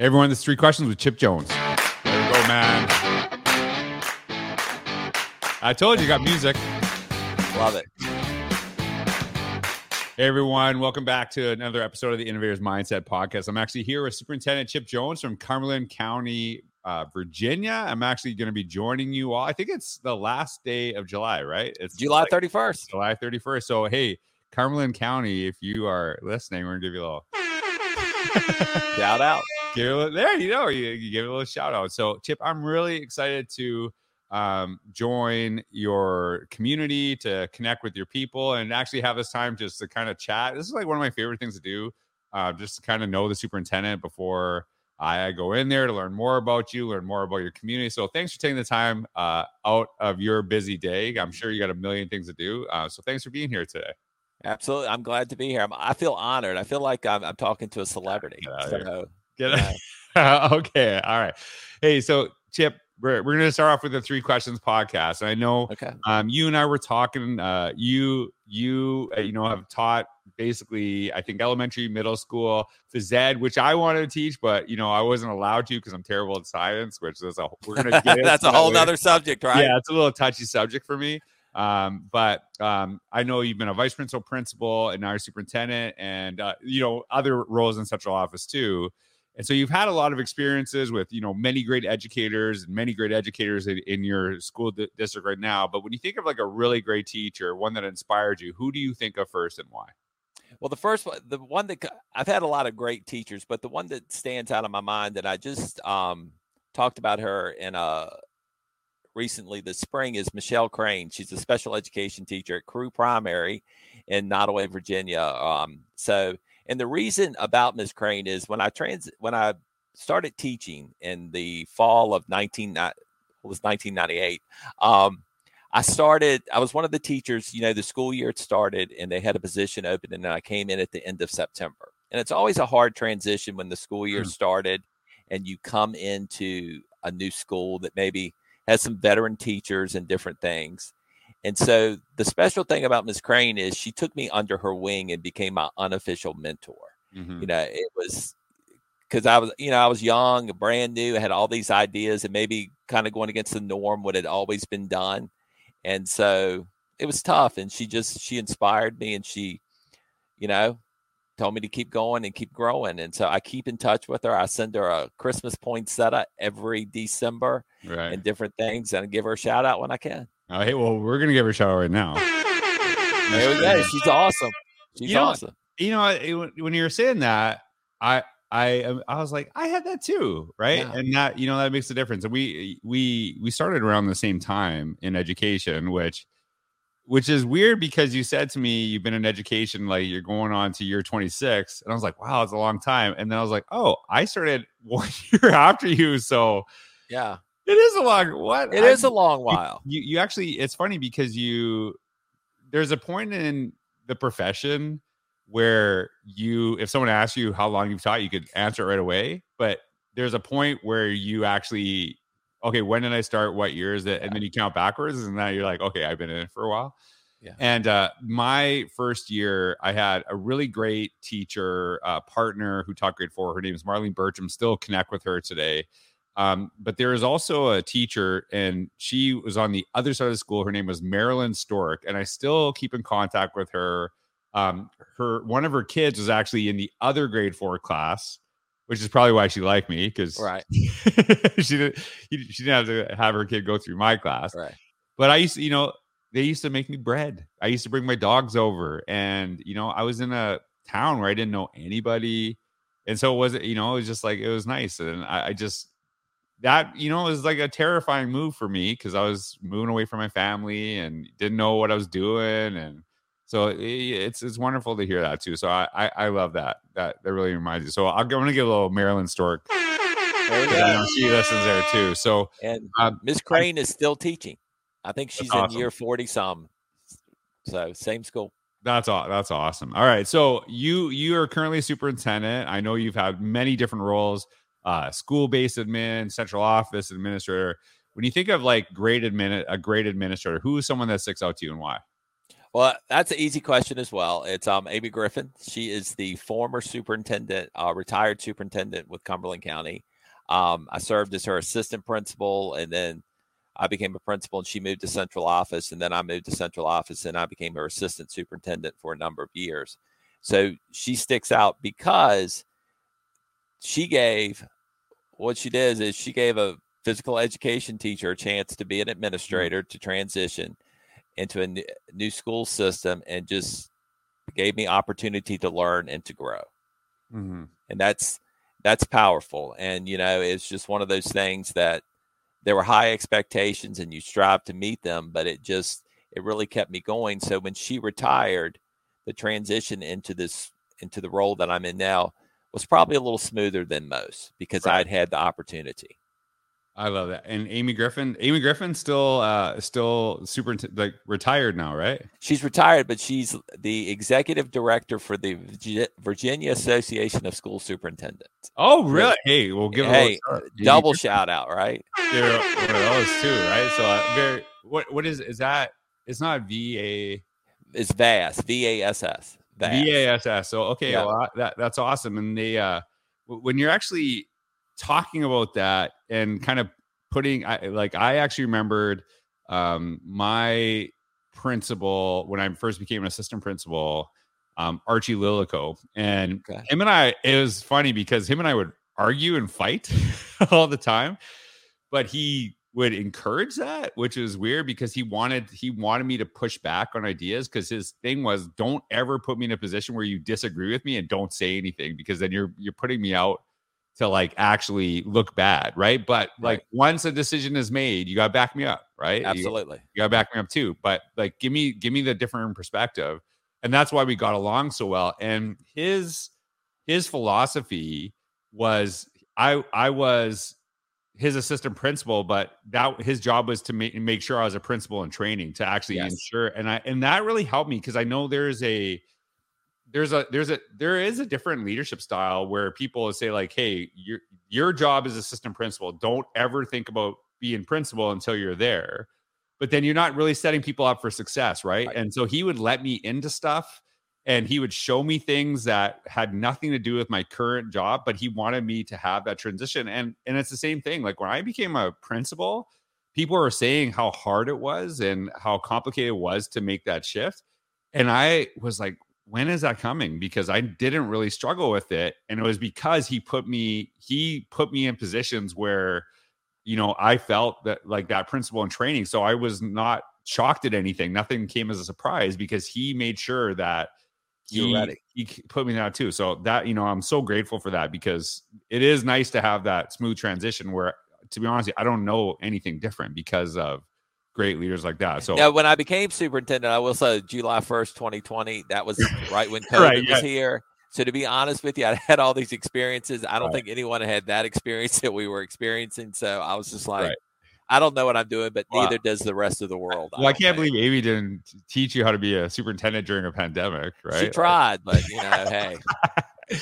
Hey everyone, this is three questions with Chip Jones. There we go, man. I told you, you got music. Love it. Hey everyone, welcome back to another episode of the Innovators Mindset Podcast. I'm actually here with Superintendent Chip Jones from Cumberland County, uh, Virginia. I'm actually going to be joining you all. I think it's the last day of July, right? It's July like 31st. July 31st. So hey, Cumberland County, if you are listening, we're gonna give you a little Shout out. Give it, there you know you, you give it a little shout out so chip i'm really excited to um, join your community to connect with your people and actually have this time just to kind of chat this is like one of my favorite things to do uh, just to kind of know the superintendent before I go in there to learn more about you, learn more about your community. So thanks for taking the time uh, out of your busy day. I'm sure you got a million things to do. Uh, so thanks for being here today. Absolutely. I'm glad to be here. I'm, I feel honored. I feel like I'm, I'm talking to a celebrity. Get out of here. So, Get it? okay. All right. Hey, so Chip, we're, we're going to start off with the three questions podcast. And I know okay. um, you and I were talking. Uh, you you uh, you know have taught basically I think elementary, middle school, phys ed, which I wanted to teach, but you know I wasn't allowed to because I'm terrible at science. Which is a we're gonna get That's a whole nother subject, right? Yeah, it's a little touchy subject for me. Um, but um, I know you've been a vice principal, principal, and now you're superintendent, and uh, you know other roles in central office too. And so you've had a lot of experiences with you know many great educators and many great educators in, in your school di- district right now. But when you think of like a really great teacher, one that inspired you, who do you think of first and why? Well, the first one, the one that I've had a lot of great teachers, but the one that stands out in my mind that I just um, talked about her in a recently this spring is Michelle Crane. She's a special education teacher at Crewe Primary in Nottoway, Virginia. Um, so, and the reason about Miss Crane is when I trans when I started teaching in the fall of 19 it was 1998. Um, I started, I was one of the teachers, you know, the school year had started and they had a position open, and I came in at the end of September. And it's always a hard transition when the school year Hmm. started and you come into a new school that maybe has some veteran teachers and different things. And so the special thing about Miss Crane is she took me under her wing and became my unofficial mentor. Mhm. you know it was because i was you know i was young brand new had all these ideas and maybe kind of going against the norm what had always been done. And so it was tough and she just she inspired me and she you know told me to keep going and keep growing. And so i keep in touch with her. I send her a christmas poinsettia every december Right. and different things and I give her a shout out when i can oh, hey, well, we're gonna give her a shout out right now. we she's awesome. She's You know, awesome. you know it- when when you were saying that i i um, i was like i had that too right? Yeah. and that you know that makes a difference. And we we we started around the same time in education which which is weird because you said to me you've been in education like you're going on to year 26 and i was like wow it's a long time. And then i was like oh i started one year after you so yeah it is a long what? It I- is a long while. you you actually it's funny because you there's a point in the profession where you if someone asks you how long you've taught you could answer it right away but there's a point where you actually okay when did i start? What year is it? And then you count backwards and now you're like okay i've been in it for a while. Yeah. and uh my first year i had a really great teacher uh partner who taught grade four. Her name is marlene bertram. Still connect with her today um, but there is also a teacher, and she was on the other side of the school. Her name was Marilyn Stork, and I still keep in contact with her. Um, her one of her kids was actually in the other grade four class, which is probably why she liked me because right she didn't she didn't have to have her kid go through my class. right But I used to, you know, they used to make me bread. I used to bring my dogs over, and you know, I was in a town where I didn't know anybody, and so it was, you know, it was just like it was nice, and I, I just that you know was like a terrifying move for me because I was moving away from my family and didn't know what I was doing, and so it, it's it's wonderful to hear that too. So I I, I love that that that really reminds you. So I'll, I'm gonna give a little Marilyn Stork. there we 'cause I know go she listens there too. So and um, Miss Crane is still teaching. I think she's awesome. in year 40 some. So same school. That's all. That's awesome. All right. So you you are currently superintendent. I know you've had many different roles: uh, school-based admin, central office administrator. When you think of like great admin, a great administrator, who is someone that sticks out to you and why? Well, that's an easy question as well. It's um Amy Griffin. She is the former superintendent, uh, retired superintendent with Cumberland County. Um, I served as her assistant principal, and then I became a principal, and she moved to central office, and then I moved to central office, and I became her assistant superintendent for a number of years. So she sticks out because she gave what she did is she gave a physical education teacher a chance to be an mm-hmm. administrator to transition into a new school system and just gave me opportunity to learn and to grow mm-hmm. and that's that's powerful and you know it's just one of those things that there were high expectations and you strive to meet them but it just it really kept me going so when she retired the transition into this into the role that i'm in now was probably a little smoother than most because right. i'd had the opportunity I love that. And Amy Griffin, Amy Griffin still uh still super like retired now, right? She's retired, but she's the executive director for the Virginia Association of School Superintendents. Oh, really? Hey, we'll give hey, double shout out, right? Of those too, right? So uh, very what what is is that? It's not V A. It's VASS, V A S S. V A S S. So okay, yeah. well that that's awesome. And they uh when you're actually talking about that and kind of putting I, like I actually remembered um, my principal when I first became an assistant principal, um, Archie Lillico, and okay. him and I. It was funny because him and I would argue and fight all the time, but he would encourage that, which is weird because he wanted he wanted me to push back on ideas because his thing was don't ever put me in a position where you disagree with me and don't say anything because then you're you're putting me out to like actually look bad, right? But like right. once a decision is made, you got to back me up, right? Absolutely. You, you got to back me up too. But like give me give me the different perspective. And that's why we got along so well. And his his philosophy was I I was his assistant principal, but that his job was to make make sure I was a principal in training to actually yes. ensure and I and that really helped me because I know there's a there's a there's a there is a different leadership style where people say like hey your your job as assistant principal don't ever think about being principal until you're there but then you're not really setting people up for success right, right. and so he would let me into stuff and he would show me things that had nothing to do with my current job but he wanted me to have that transition. And and it's the same thing. Like when i became a principal people were saying how hard it was and how complicated it was to make that shift. And i was like when is that coming? Because i didn't really struggle with it. And it was because he put me he put me in positions where you know i felt that like that principal in training. So i was not shocked at anything. Nothing came as a surprise because he made sure that he, ready. he put me that too so that you know i'm so grateful for that because it is nice to have that smooth transition where to be honest i don't know anything different because of great leaders like that. So yeah, when I became superintendent, I will say July first, twenty twenty. That was right when COVID right, yeah. was here. So to be honest with you, I had all these experiences. I don't right. think anyone had that experience that we were experiencing. So I was just like, right. I don't know what I'm doing, but wow. neither does the rest of the world. Well, I, I can't think. believe Amy didn't teach you how to be a superintendent during a pandemic, right? She tried, but you know, hey.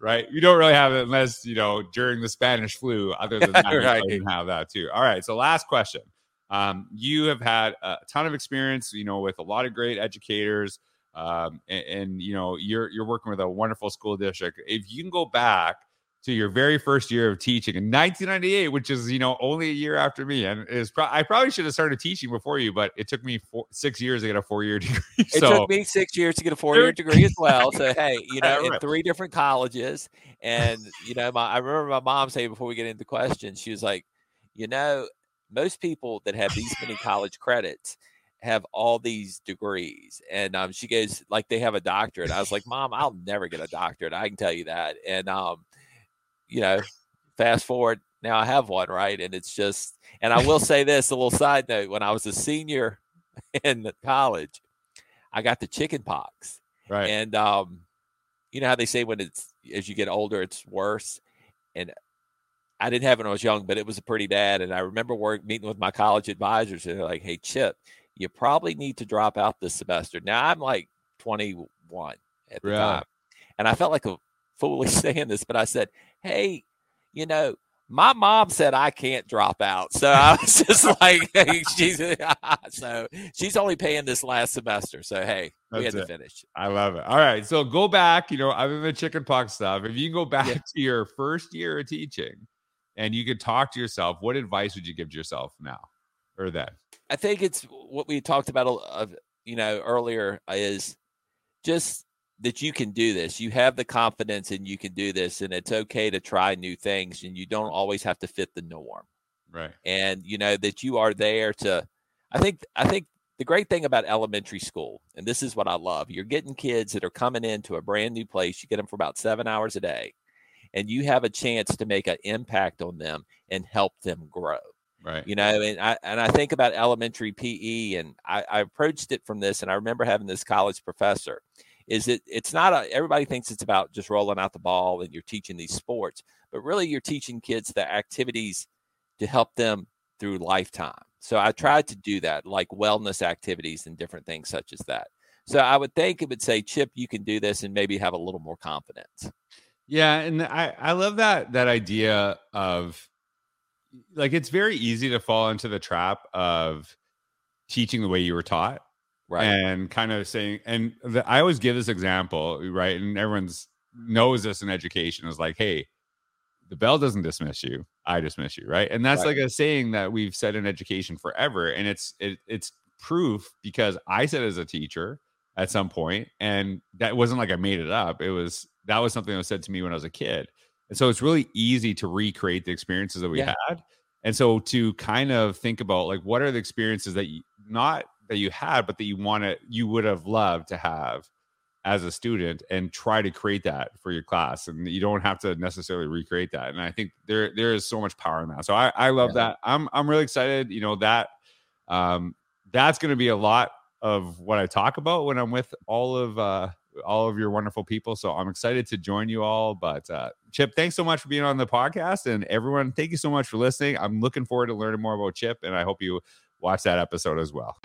right? You don't really have it unless you know during the Spanish flu. Other than that, right. you have that too. All right. So last question: um, you have had a ton of experience, you know, with a lot of great educators, um, and, and, you know, you're you're working with a wonderful school district. If you can go back to your very first year of teaching in 1998, which is you know only a year after me, and is pro- I probably should have started teaching before you, but it took me four, six years to get a four year degree. It took me six years to get a four year degree as well. So hey, you know, in three different colleges, and you know, my I remember my mom saying before we get into questions, she was like, you know, most people that have these many college credits have all these degrees. And um, she goes, like, they have a doctorate. I was like, Mom, I'll never get a doctorate. I can tell you that. And, um, you know, fast forward, now I have one, right? And it's just, and I will say this a little side note when I was a senior in college, I got the chicken pox. Right. And, um, you know how they say when it's, as you get older, it's worse. And I didn't have it when I was young, but it was a pretty bad. And I remember work meeting with my college advisors, and they're like, "Hey, Chip, you probably need to drop out this semester." Now I'm like 21 at the time, and I felt like a foolish saying this, but I said, "Hey, you know, my mom said I can't drop out. So I was just like, hey, she's so she's only paying this last semester. So hey, we had it. to finish. I love it. All right. So go back, you know, other than chicken pox stuff, if you can go back yeah. to your first year of teaching and you could talk to yourself, what advice would you give to yourself now or then? I think it's what we talked about, uh, you know, earlier is just that you can do this. You have the confidence and you can do this, and it's okay to try new things, and you don't always have to fit the norm. Right. And you know that you are there to. I think. I think the great thing about elementary school, and this is what I love, you're getting kids that are coming into a brand new place. You get them for about seven hours a day, and you have a chance to make an impact on them and help them grow. Right. You know, and I and I think about elementary PE, and I, I approached it from this, and I remember having this college professor is it it's not a everybody thinks it's about just rolling out the ball and you're teaching these sports but really you're teaching kids the activities to help them through lifetime. So i tried to do that like wellness activities and different things such as that. So i would think it would say chip you can do this and maybe have a little more confidence. Yeah and i i love that that idea of like it's very easy to fall into the trap of teaching the way you were taught right and kind of saying and the, i always give this example right and everyone's knows this in education is like hey the bell doesn't dismiss you i dismiss you right and that's right. like a saying that we've said in education forever and it's it, it's proof because i said as a teacher at some point and that wasn't like i made it up it was that was something that was said to me when i was a kid and so it's really easy to recreate the experiences that we yeah. had and so to kind of think about like what are the experiences that you not that you had, but that you want to, you would have loved to have as a student and try to create that for your class. And you don't have to necessarily recreate that. And I think there, there is so much power in that. So I, I love yeah. that. I'm, I'm really excited. You know, that, um, that's going to be a lot of what I talk about when I'm with all of, uh, all of your wonderful people. So I'm excited to join you all. But uh, Chip, thanks so much for being on the podcast. And everyone, thank you so much for listening. I'm looking forward to learning more about Chip, and I hope you watch that episode as well.